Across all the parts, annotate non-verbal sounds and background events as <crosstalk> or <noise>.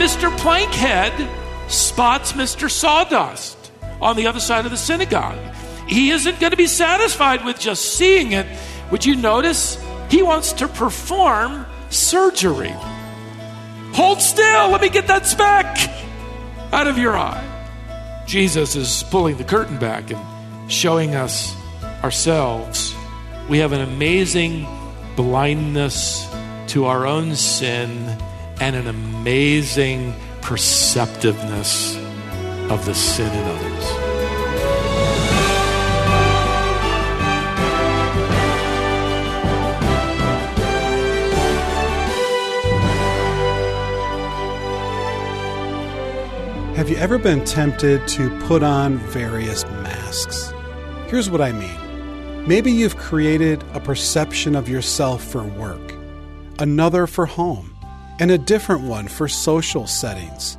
Mr. Plankhead spots Mr. Sawdust on the other side of the synagogue. He isn't going to be satisfied with just seeing it. Would you notice? He wants to perform surgery. Hold still, let me get that speck out of your eye. Jesus is pulling the curtain back and showing us ourselves. We have an amazing blindness to our own sin and an amazing perceptiveness of the sin in others. Have you ever been tempted to put on various masks? Here's what I mean. Maybe you've created a perception of yourself for work, another for home, and a different one for social settings.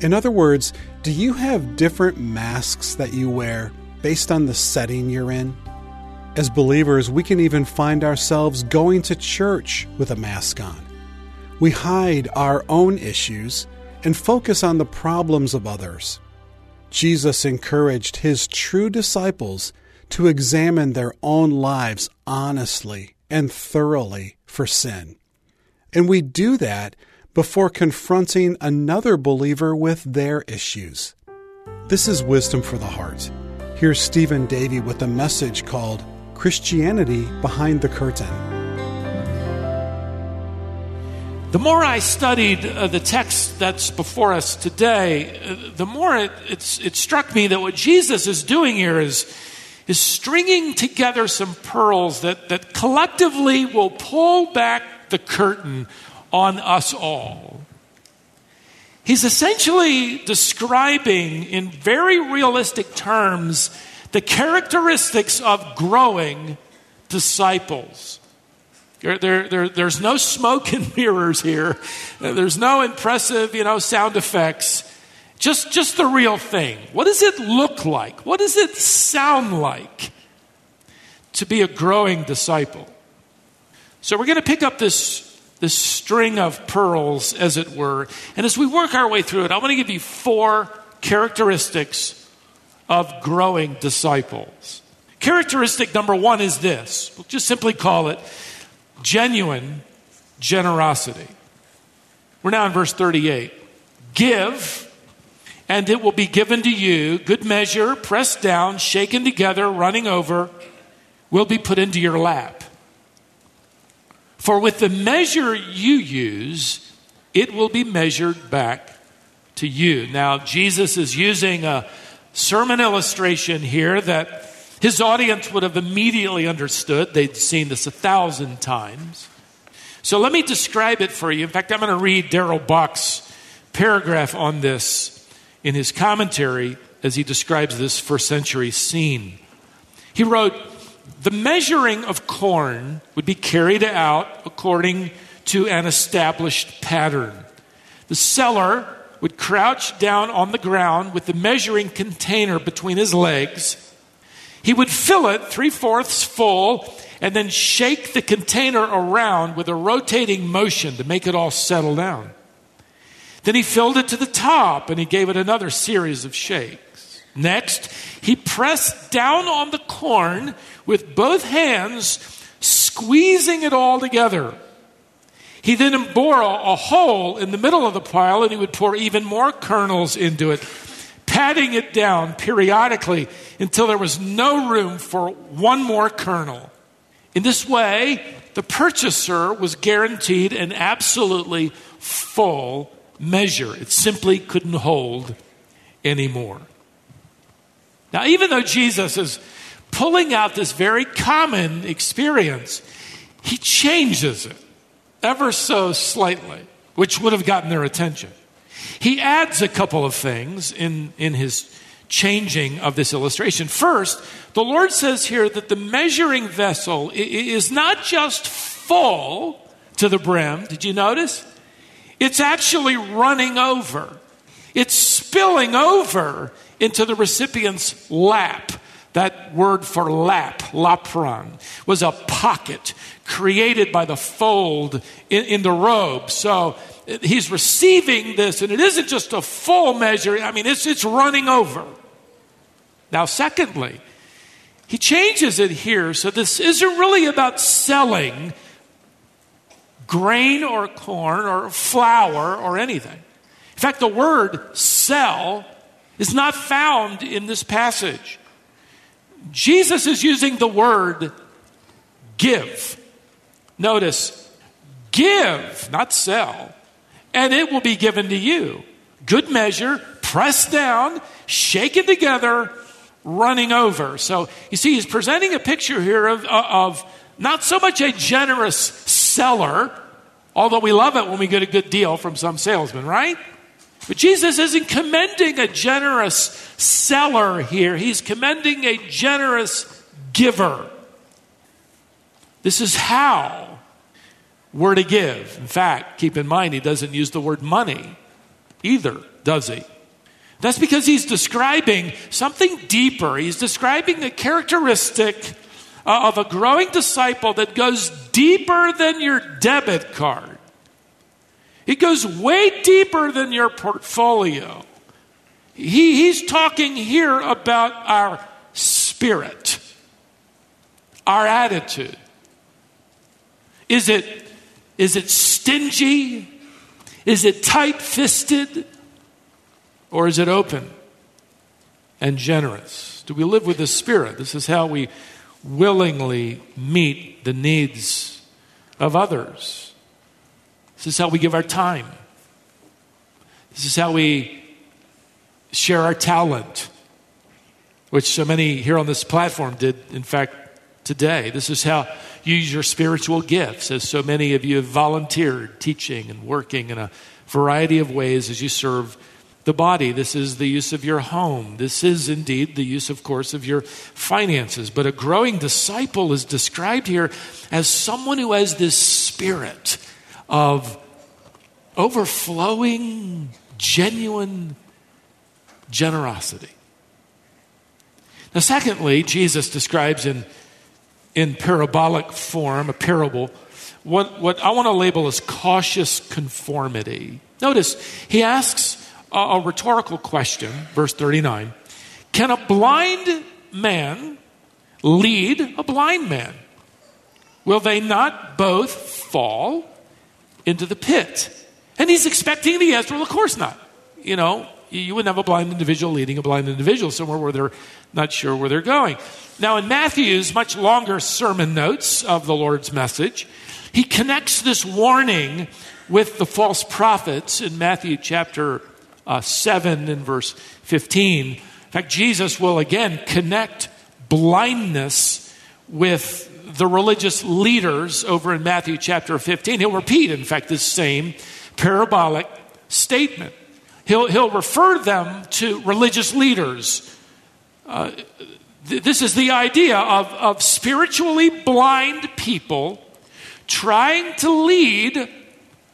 In other words, do you have different masks that you wear based on the setting you're in? As believers, we can even find ourselves going to church with a mask on. We hide our own issues and focus on the problems of others. Jesus encouraged his true disciples to examine their own lives honestly and thoroughly for sin. And we do that before confronting another believer with their issues. This is Wisdom for the Heart. Here's Stephen Davey with a message called Christianity Behind the Curtain. The more I studied uh, the text that's before us today, uh, the more it, it struck me that what Jesus is doing here is, is stringing together some pearls that, that collectively will pull back the curtain on us all. He's essentially describing in very realistic terms the characteristics of growing disciples. There, there, there, there's no smoke and <laughs> mirrors here. There's no impressive, you know, sound effects. Just, just the real thing. What does it look like? What does it sound like to be a growing disciple? So we're going to pick up this, this string of pearls, as it were. And as we work our way through it, I want to give you four characteristics of growing disciples. Characteristic number one is this. We'll just simply call it genuine generosity. We're now in verse 38. Give, and it will be given to you. Good measure, pressed down, shaken together, running over, will be put into your lap. For with the measure you use, it will be measured back to you. Now, Jesus is using a sermon illustration here that his audience would have immediately understood. They'd seen this a thousand times. So let me describe it for you. In fact, I'm going to read Darrell Bock's paragraph on this in his commentary as he describes this first century scene. He wrote, The measuring of corn would be carried out according to an established pattern. The seller would crouch down on the ground with the measuring container between his legs he would fill it three fourths full and then shake the container around with a rotating motion to make it all settle down. Then he filled it to the top and he gave it another series of shakes. Next, he pressed down on the corn with both hands, squeezing it all together. He then bore a, hole in the middle of the pile and he would pour even more kernels into it patting it down periodically until there was no room for one more kernel. In this way, the purchaser was guaranteed an absolutely full measure. It simply couldn't hold anymore. Now, even though Jesus is pulling out this very common experience, he changes it ever so slightly, which would have gotten their attention. He adds a couple of things in, in his changing of this illustration. First, the Lord says here that the measuring vessel is not just full to the brim. Did you notice? It's actually running over. It's spilling over into the recipient's lap. That word for lap, lapron, was a pocket created by the fold in, in, the robe. So he's receiving this, and it isn't just a full measure, I mean, it's, it's running over. Now, secondly, he changes it here, so this isn't really about selling grain or corn or flour or anything. In fact, the word sell is not found in this passage. Jesus is using the word give. Notice, give, not sell, and it will be given to you. Good measure, pressed down, shaken together, running over. So you see, he's presenting a picture here of, of not so much a generous seller, although we love it when we get a good deal from some salesman, right? But Jesus isn't commending a generous seller here, he's commending a generous giver. This is how we're to give. In fact, keep in mind, he doesn't use the word money either, does he? That's because he's describing something deeper. He's describing a characteristic uh, of a growing disciple that goes deeper than your debit card. It goes way deeper than your portfolio. He, he's talking here about our spirit, our attitude. Is it, is it stingy? Is it tight fisted? Or is it open and generous? Do we live with the Spirit? This is how we willingly meet the needs of others. This is how we give our time. This is how we share our talent, which so many here on this platform did, in fact, today. This is how you use your spiritual gifts, as so many of you have volunteered teaching and working in a variety of ways as you serve the body. This is the use of your home. This is indeed the use, of course, of your finances. But a growing disciple is described here as someone who has this spirit of overflowing, genuine generosity. Now, secondly, Jesus describes in, in parabolic form, a parable, what, what I want to label as cautious conformity. Notice, he asks a, rhetorical question, verse 39 Can a blind man lead a blind man? Will they not both fall into the pit. And he's expecting the answer, well, of course not. You know, you wouldn't have a blind individual leading a blind individual somewhere where they're not sure where they're going. Now, in Matthew's much longer sermon notes of the Lord's message, he connects this warning with the false prophets in Matthew chapter uh, 7 and verse 15. In fact, Jesus will again connect blindness with the religious leaders over in Matthew chapter 15. He'll repeat, in fact, this same parabolic statement. He'll, he'll refer them to religious leaders. Uh, th- this is the idea of, of spiritually blind people trying to lead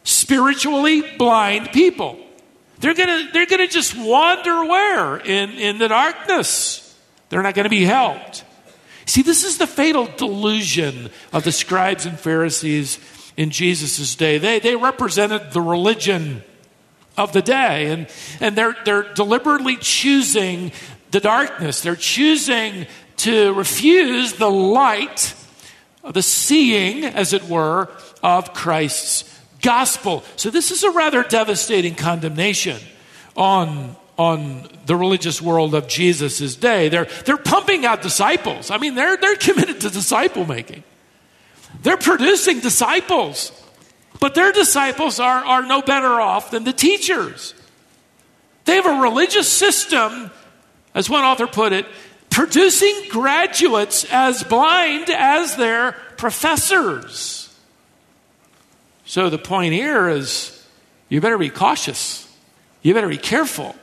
spiritually blind people. They're going to they're gonna just wander where? In, in the darkness. They're not going to be helped. See, this is the fatal delusion of the scribes and Pharisees in Jesus' day. They, they represented the religion of the day, and, and they're, they're deliberately choosing the darkness. They're choosing to refuse the light, the seeing, as it were, of Christ's gospel. So, this is a rather devastating condemnation on on the religious world of Jesus' day. They're, they're pumping out disciples. I mean, they're, they're committed to disciple making. They're producing disciples. But their disciples are, are no better off than the teachers. They have a religious system, as one author put it, producing graduates as blind as their professors. So the point here is you better be cautious. You better be careful.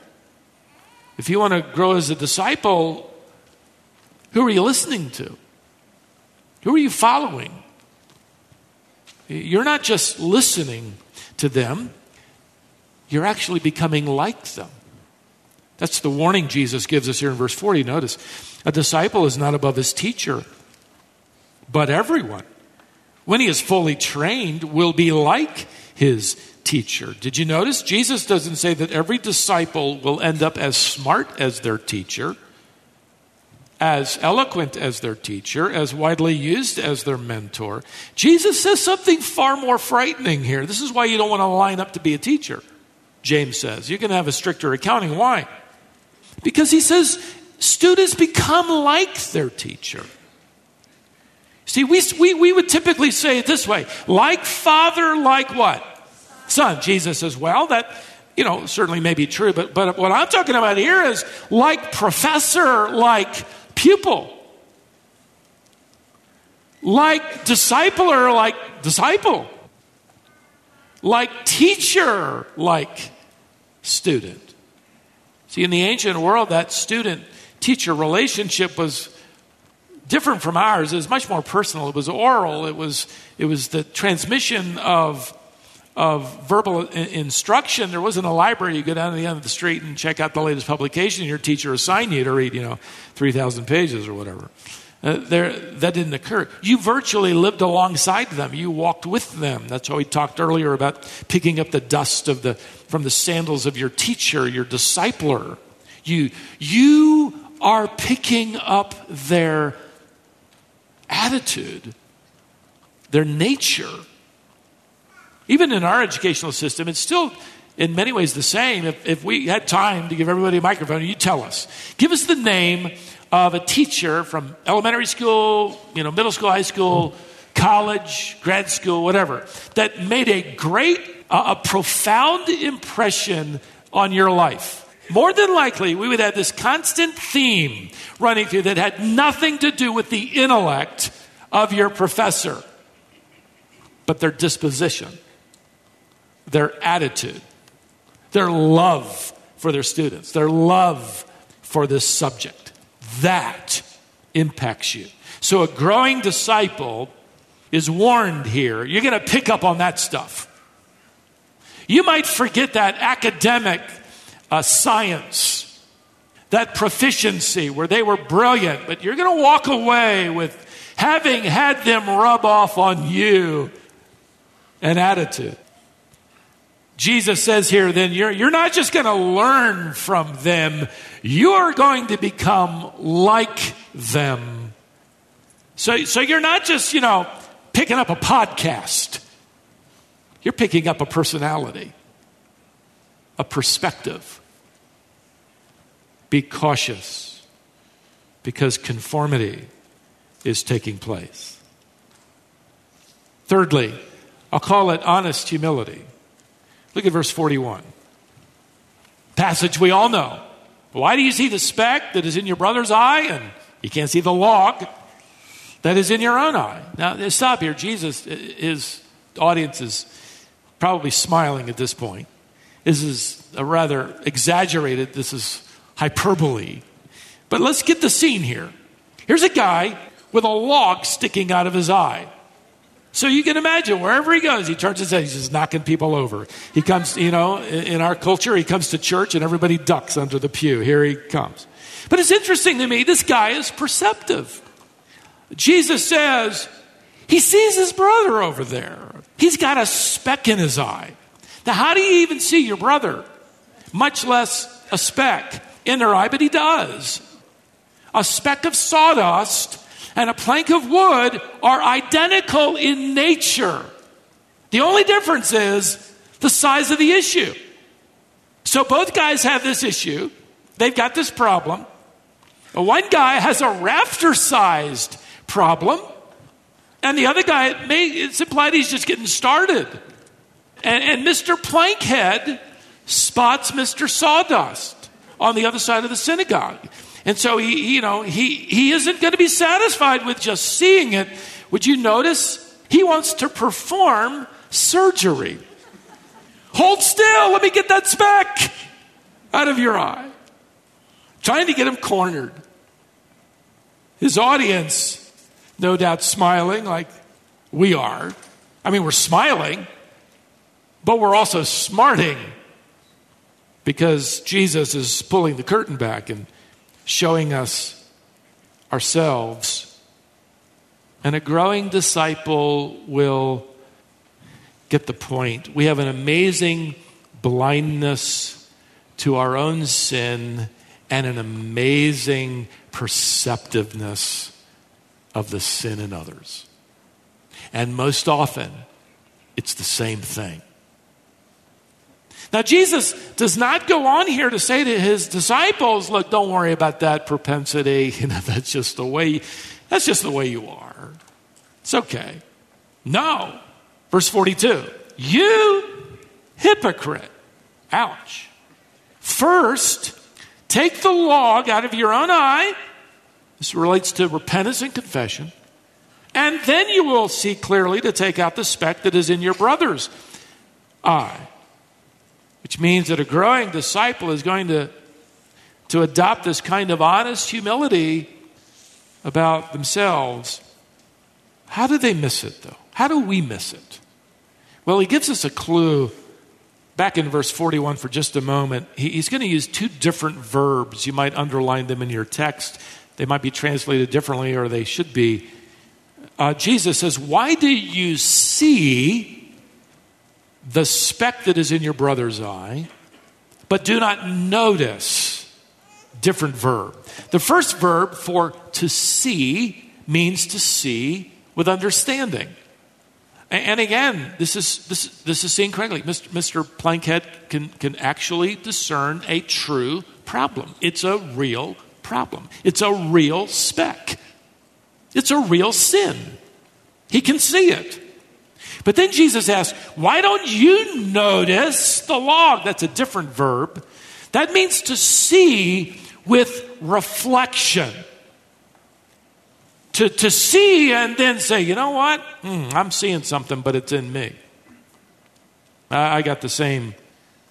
If you want to grow as a disciple, who are you listening to? Who are you following? You're not just listening to them, you're actually becoming like them. That's the warning Jesus gives us here in verse 40. Notice, a disciple is not above his teacher, but everyone, when he is fully trained, will be like his teacher. Did you notice? Jesus doesn't say that every disciple will end up as smart as their teacher, as eloquent as their teacher, as widely used as their mentor. Jesus says something far more frightening here. This is why you don't want to line up to be a teacher, James says. You can have a stricter accounting. Why? Because he says students become like their teacher. See, we, we, we would typically say it this way like father, like what? Son. Jesus says, well, that, you know, certainly may be true, but, but what I'm talking about here is like professor, like pupil. Like discipler, like disciple. Like teacher, like student. See, in the ancient world, that student teacher relationship was different from ours. It was much more personal. It was oral. It was, it was the transmission of, of verbal instruction. There wasn't a library. You go down to the end of the street and check out the latest publication. Your teacher assigned you to read, you know, 3,000 pages or whatever. Uh, there, that didn't occur. You virtually lived alongside them. You walked with them. That's how we talked earlier about picking up the dust of the from the sandals of your teacher, your discipler. You, you are picking up their attitude, their nature. Even in our educational system, it's still in many ways the same. If, if we had time to give everybody a microphone, you tell us. Give us the name of a teacher from elementary school, you know, middle school, high school, college, grad school, whatever, that made a great uh, a profound impression on your life. More than likely, we would have this constant theme running through that had nothing to do with the intellect of your professor, but their disposition, their attitude, their love for their students, their love for this subject. That impacts you. So, a growing disciple is warned here. You're going to pick up on that stuff. You might forget that academic uh, science, that proficiency where they were brilliant, but you're going to walk away with having had them rub off on you an attitude. Jesus says here, then you're, you're not just going to learn from them, you are going to become like them. So, so you're not just, you know, picking up a podcast. You're picking up a personality, a perspective. Be cautious because conformity is taking place. Thirdly, I'll call it honest humility. Look at verse 41. Passage we all know. Why do you see the speck that is in your brother's eye and you can't see the log that is in your own eye? Now, stop here. Jesus, his audience is probably smiling at this point. This is a rather exaggerated, this is hyperbole. But let's get the scene here. Here's a guy with a log sticking out of his eye. So you can imagine wherever he goes, he turns his head, he's just knocking people over. He comes, you know, in our culture, he comes to church and everybody ducks under the pew. Here he comes. But it's interesting to me, this guy is perceptive. Jesus says, he sees his brother over there. He's got a speck in his eye. Now, how do you even see your brother? Much less a speck in their eye, but he does. A speck of sawdust and a plank of wood are identical in nature. The only difference is the size of the issue. So both guys have this issue. They've got this problem. One guy has a rafter sized problem. And the other guy, may, it's implied he's just getting started. And, and Mr. Plankhead spots Mr. Sawdust on the other side of the synagogue. And so he, you know, he, he isn't going to be satisfied with just seeing it. Would you notice? He wants to perform surgery. Hold still, let me get that speck out of your eye. Trying to get him cornered. His audience no doubt smiling like we are. I mean, we're smiling, but we're also smarting because Jesus is pulling the curtain back and showing us ourselves. And a growing disciple will get the point. We have an amazing blindness to our own sin and an amazing perceptiveness of the sin in others. And most often, it's the same thing. Now, Jesus does not go on here to say to his disciples, look, don't worry about that propensity. <laughs> You know, that's just the way, that's just the way you are. It's okay. No. Verse 42 You hypocrite. Ouch. First, take the log out of your own eye. This relates to repentance and confession. And then you will see clearly to take out the speck that is in your brother's eye. Which means that a growing disciple is going to, to adopt this kind of honest humility about themselves. How do they miss it, though? How do we miss it? Well, he gives us a clue back in verse 41 for just a moment. He, he's going to use two different verbs. You might underline them in your text. They might be translated differently, or they should be. Uh, Jesus says, Why do you see the speck that is in your brother's eye, but do not notice. Different verb. The first verb for to see means to see with understanding. And again, this is, this, this is seen correctly. Mr. Mr. Plankhead can, can actually discern a true problem. It's a real problem. It's a real speck. It's a real sin. He can see it. But then Jesus asks, Why don't you notice the log? That's a different verb. That means to see with reflection. To, to see and then say, you know what? Hmm, I'm seeing something, but it's in me. I, I got the same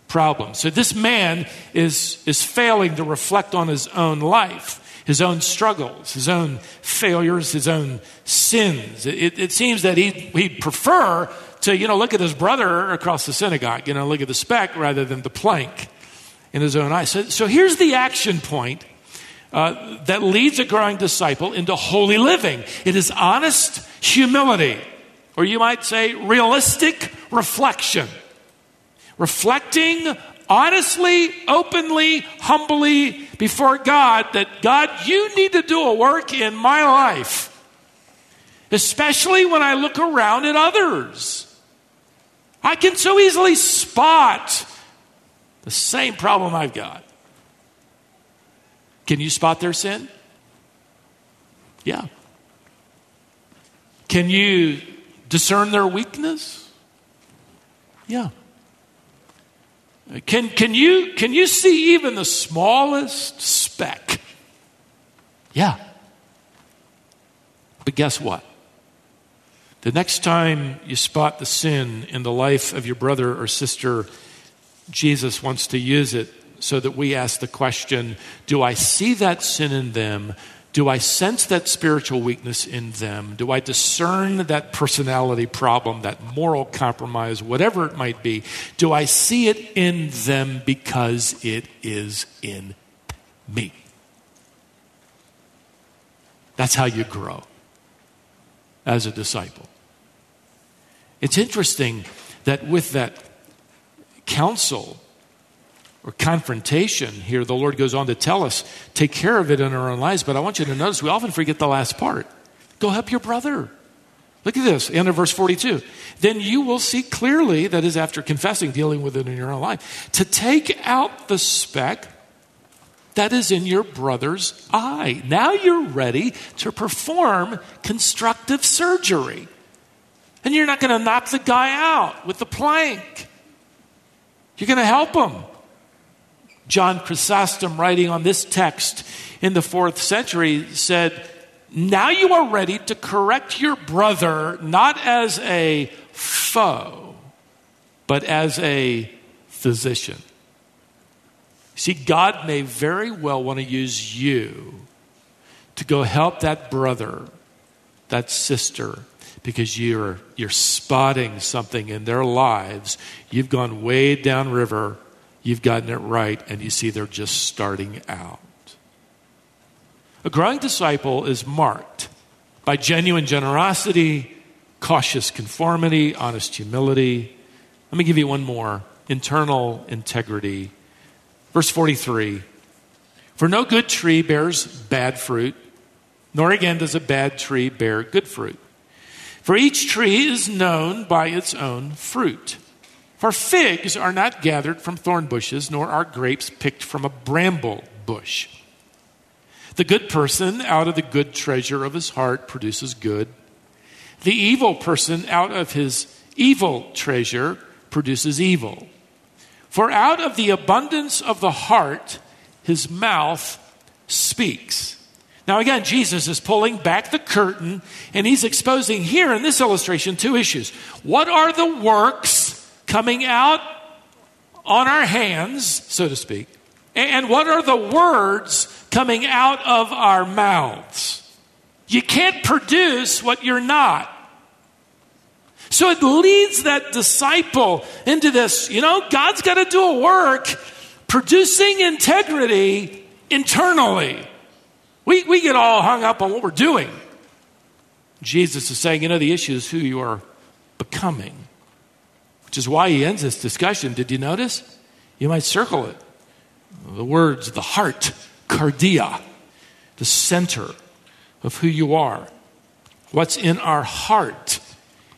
problem. So this man is, is failing to reflect on his own life his own struggles, his own failures, his own sins. It, it seems that he'd, he'd prefer to, you know, look at his brother across the synagogue, you know, look at the speck rather than the plank in his own eyes. So, so here's the action point uh, that leads a growing disciple into holy living it is honest humility, or you might say realistic reflection. Reflecting honestly, openly, humbly before God that God, you need to do a work in my life, especially when I look around at others. I can so easily spot the same problem I've got. Can you spot their sin? Yeah. Can you discern their weakness? Yeah. Can, can, you, can you see even the smallest speck? Yeah. But guess what? The next time you spot the sin in the life of your brother or sister, Jesus wants to use it so that we ask the question Do I see that sin in them? Do I sense that spiritual weakness in them? Do I discern that personality problem, that moral compromise, whatever it might be? Do I see it in them because it is in me? That's how you grow as a disciple. It's interesting that with that counsel, or confrontation here, the Lord goes on to tell us, take care of it in our own lives. But I want you to notice we often forget the last part. Go help your brother. Look at this, end of verse 42. Then you will see clearly, that is after confessing, dealing with it in your own life, to take out the speck that is in your brother's eye. Now you're ready to perform constructive surgery. And you're not going to knock the guy out with the plank. You're going to help him. John Chrysostom, writing on this text in the fourth century, said, Now you are ready to correct your brother not as a foe, but as a physician. See, God may very well want to use you to go help that brother, that sister, because you're, you're spotting something in their lives. You've gone way downriver you've gotten it right and you see they're just starting out. A growing disciple is marked by genuine generosity, cautious conformity, honest humility. Let me give you one more internal integrity. Verse 43 For no good tree bears bad fruit, nor again does a bad tree bear good fruit. For each tree is known by its own fruit. For figs are not gathered from thorn bushes, nor are grapes picked from a bramble bush. The good person out of the good treasure of his heart produces good. The evil person out of his evil treasure produces evil. For out of the abundance of the heart, his mouth speaks. Now, again, Jesus is pulling back the curtain and he's exposing here in this illustration two issues. What are the works coming out on our hands, so to speak? And what are the words coming out of our mouths. You can't produce what you're not. So it leads that disciple into this, you know, God's got to do a work producing integrity internally. We, we get all hung up on what we're doing. Jesus is saying, you know, the issue is who you are becoming, which is why he ends this discussion. Did you notice? You might circle it. The words, the heart cardia, the center of who you are. What's in our heart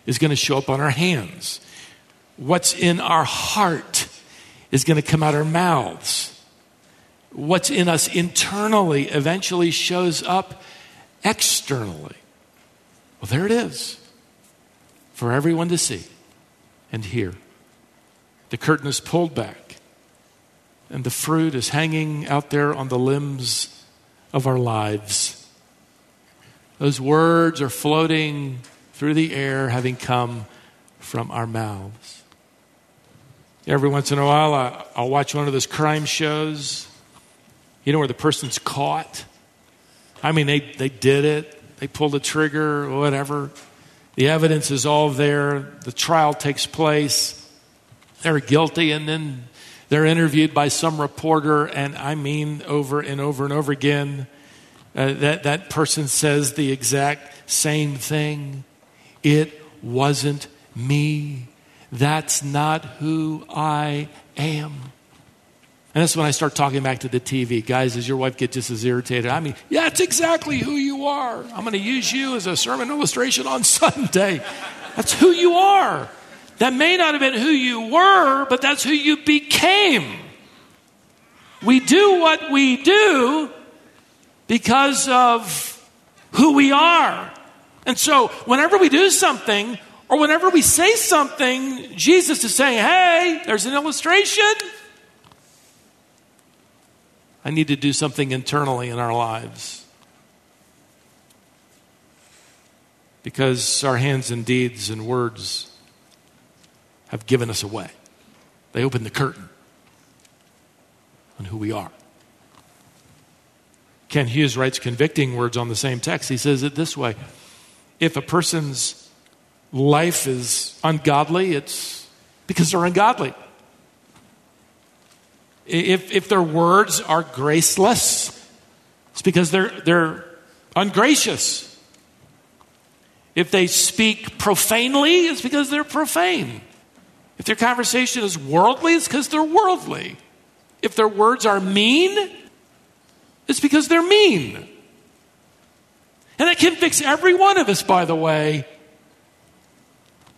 is going to show up on our hands. What's in our heart is going to come out our mouths. What's in us internally eventually shows up externally. Well, there it is for everyone to see and here. The curtain is pulled back and the fruit is hanging out there on the limbs of our lives. Those words are floating through the air, having come from our mouths. Every once in a while, I, I'll watch one of those crime shows, you know, where the person's caught. I mean, they, they did it, they pulled the trigger, whatever. The evidence is all there, the trial takes place, they're guilty, and then they're interviewed by some reporter, and I mean over and over and over again, uh, that, that person says the exact same thing. It wasn't me. That's not who I am. And that's when I start talking back to the TV. Guys, does your wife get just as irritated? I mean, yeah, it's exactly who you are. I'm going to use you as a sermon illustration on <laughs> Sunday. That's who you are. That may not have been who you were, but that's who you became. We do what we do because of who we are. And so, whenever we do something, or whenever we say something, Jesus is saying, Hey, there's an illustration. I need to do something internally in our lives. Because our hands and deeds and words have given us away. They open the curtain on who we are. Kent Hughes writes convicting words on the same text. He says it this way If a person's life is ungodly, it's because they're ungodly. If, if their words are graceless, it's because they're, they're ungracious. If they speak profanely, it's because they're profane. If their conversation is worldly, it's because they're worldly. If their words are mean, it's because they're mean. And that convicts every one of us, by the way.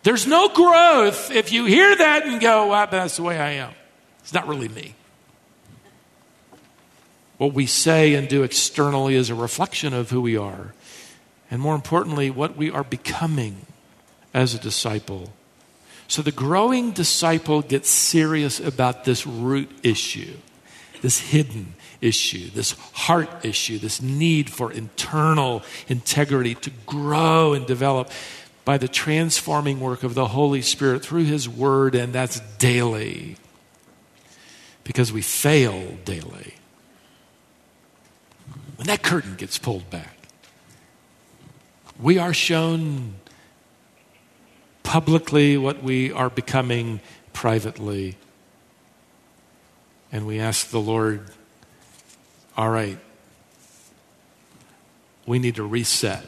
There's no growth if you hear that and go, well, that's the way I am. It's not really me. What we say and do externally is a reflection of who we are. And more importantly, what we are becoming as a disciple so the growing disciple gets serious about this root issue, this hidden issue, this heart issue, this need for internal integrity to grow and develop by the transforming work of the Holy Spirit through His Word, and that's daily. Because we fail daily. When that curtain gets pulled back, we are shown publicly what we are becoming privately. And we ask the Lord, all right, we need to reset.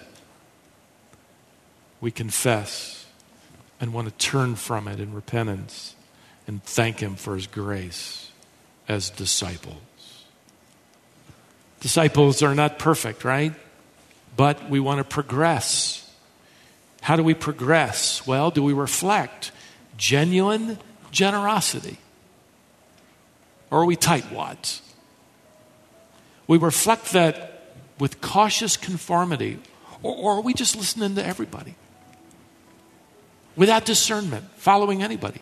We confess and want to turn from it in repentance and thank Him for His grace as disciples. Disciples are not perfect, right? But we want to progress. How do we progress? Well, do we reflect genuine generosity? Or are we tightwads? We reflect that with cautious conformity, or, or are we just listening to everybody? Without discernment, following anybody?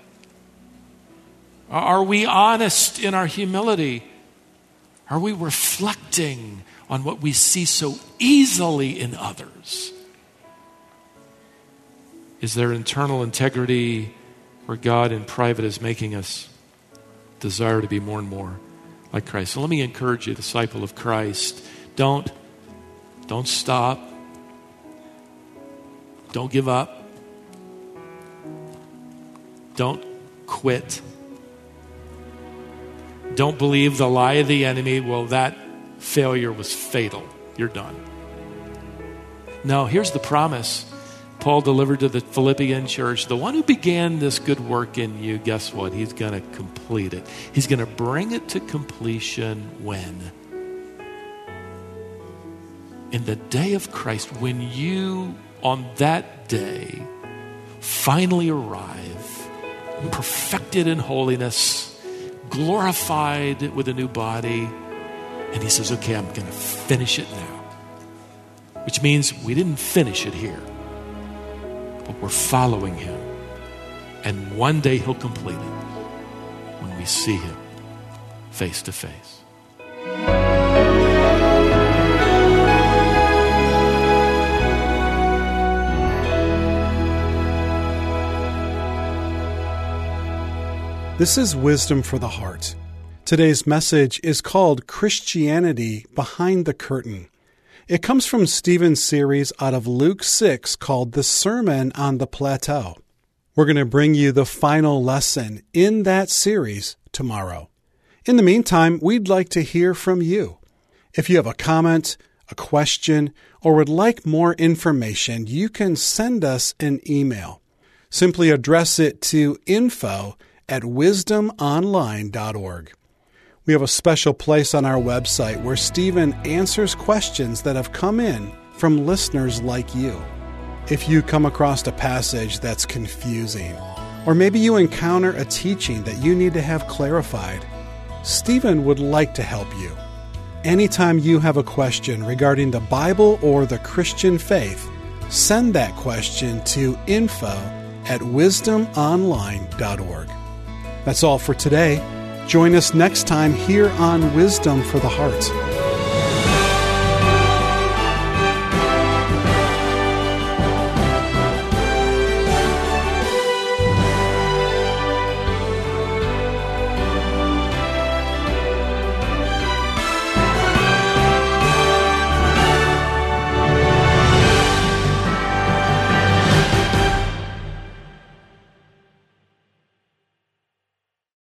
Are we honest in our humility? Are we reflecting on what we see so easily in others? Is there internal integrity where God in private is making us desire to be more and more like Christ? So let me encourage you, disciple of Christ, don't don't stop. Don't give up. Don't quit. Don't believe the lie of the enemy. Well, that failure was fatal. You're done. No, here's the promise Paul delivered to the Philippian church. The one who began this good work in you, guess what? He's going to complete it. He's going to bring it to completion when? In the day of Christ, when you, on that day, finally arrive, perfected in holiness glorified with a new body. And he says, okay, I'm going to finish it now. Which means we didn't finish it here, but we're following him. And one day he'll complete it when we see him face to face. This is Wisdom for the Heart. Today's message is called Christianity Behind the Curtain. It comes from Stephen's series out of Luke 6 called The Sermon on the Plateau. We're going to bring you the final lesson in that series tomorrow. In the meantime, we'd like to hear from you. If you have a comment, a question, or would like more information, you can send us an email. Simply address it to info at wisdomonline.org. We have a special place on our website where Stephen answers questions that have come in from listeners like you. If you come across a passage that's confusing, or maybe you encounter a teaching that you need to have clarified, Stephen would like to help you. Anytime you have a question regarding the Bible or the Christian faith, send that question to info at wisdomonline.org. That's all for today. Join us next time here on Wisdom for the Heart.